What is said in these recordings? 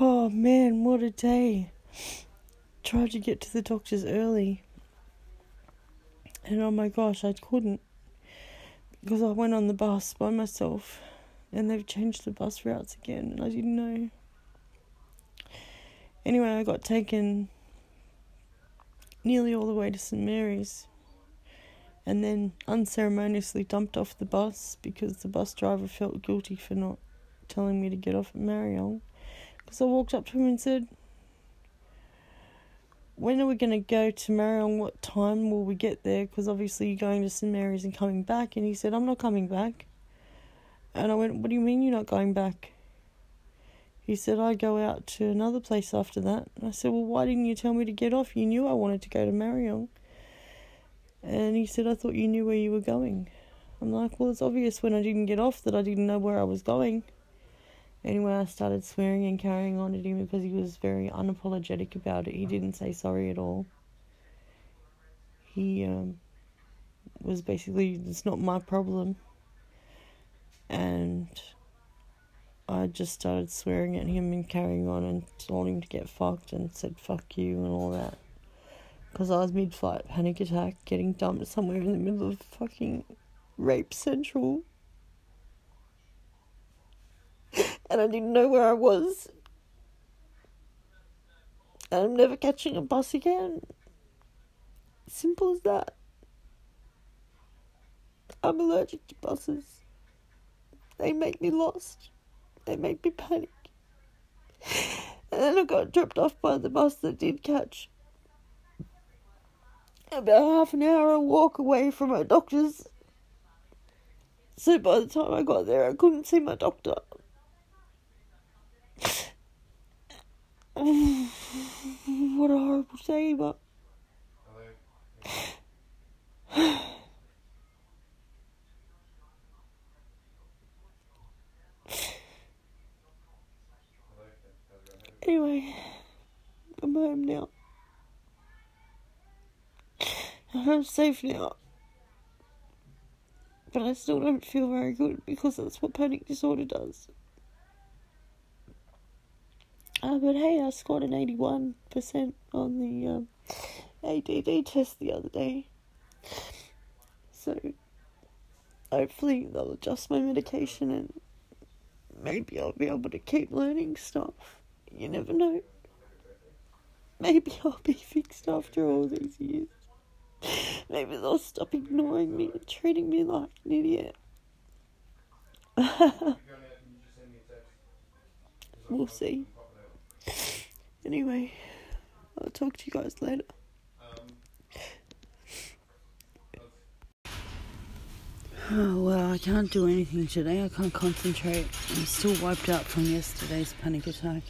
Oh man, what a day. Tried to get to the doctor's early. And oh my gosh, I couldn't. Because I went on the bus by myself. And they've changed the bus routes again, and I didn't know. Anyway, I got taken nearly all the way to St. Mary's and then unceremoniously dumped off the bus because the bus driver felt guilty for not telling me to get off at Marion. Because I walked up to him and said, When are we going to go to Marion? What time will we get there? Because obviously you're going to St. Mary's and coming back. And he said, I'm not coming back. And I went, What do you mean you're not going back? He said, I go out to another place after that. And I said, Well, why didn't you tell me to get off? You knew I wanted to go to Marion. And he said, I thought you knew where you were going. I'm like, Well, it's obvious when I didn't get off that I didn't know where I was going. Anyway, I started swearing and carrying on at him because he was very unapologetic about it. He didn't say sorry at all. He um, was basically, it's not my problem. And I just started swearing at him and carrying on and told him to get fucked and said fuck you and all that. Because I was mid flight panic attack, getting dumped somewhere in the middle of fucking rape central. And I didn't know where I was. And I'm never catching a bus again. Simple as that. I'm allergic to buses. They make me lost. They make me panic. And then I got dropped off by the bus that did catch. About half an hour walk away from my doctor's. So by the time I got there, I couldn't see my doctor. What a horrible day, but. Anyway, I'm home now. I'm safe now. But I still don't feel very good because that's what panic disorder does. Uh, but hey, I scored an 81% on the um, ADD test the other day. So hopefully they'll adjust my medication and maybe I'll be able to keep learning stuff. You never know. Maybe I'll be fixed after all these years. Maybe they'll stop ignoring me and treating me like an idiot. we'll see. Anyway, I'll talk to you guys later. Um, oh, well, I can't do anything today. I can't concentrate. I'm still wiped out from yesterday's panic attack.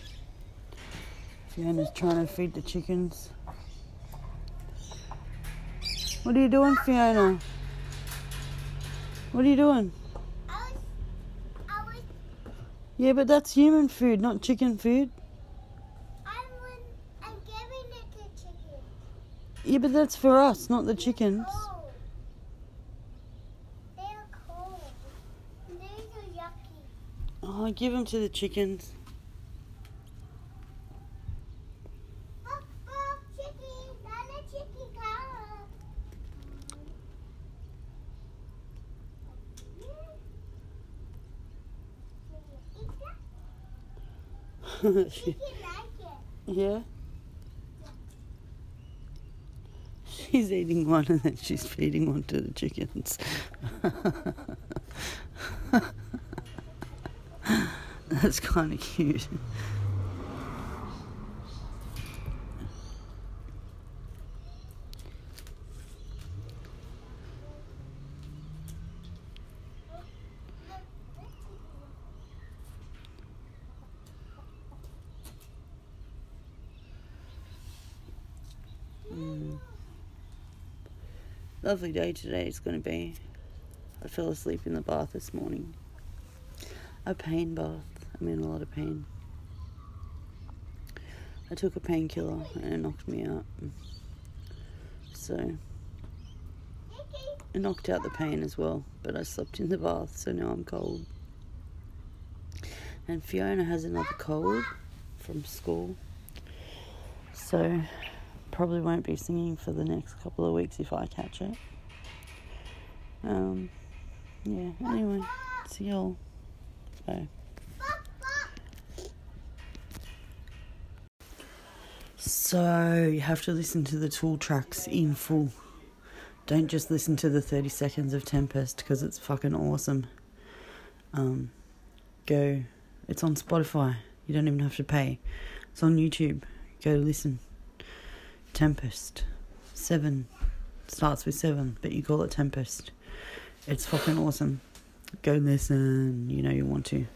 Fiona's trying to feed the chickens. What are you doing, Fiona? What are you doing? I was, I was, Yeah, but that's human food, not chicken food. I'm, when, I'm giving it to chicken. Yeah, but that's for us, not the chickens. Cold. They're cold. These are yucky. Oh, give them to the chickens. Look, look, chicken. Another chicken come. Eat that? She- like yeah. She's eating one and then she's feeding one to the chickens. That's kind of cute. Lovely day today it's going to be. I fell asleep in the bath this morning. A pain bath. I'm in a lot of pain. I took a painkiller and it knocked me out. So it knocked out the pain as well, but I slept in the bath, so now I'm cold. And Fiona has another cold from school. So, probably won't be singing for the next couple of weeks if I catch it. Um, yeah, anyway, see y'all. Bye. So, you have to listen to the tool tracks in full. Don't just listen to the 30 seconds of Tempest because it's fucking awesome. Um, go, it's on Spotify. You don't even have to pay. It's on YouTube. Go listen. Tempest. Seven. Starts with seven, but you call it Tempest. It's fucking awesome. Go listen. You know you want to.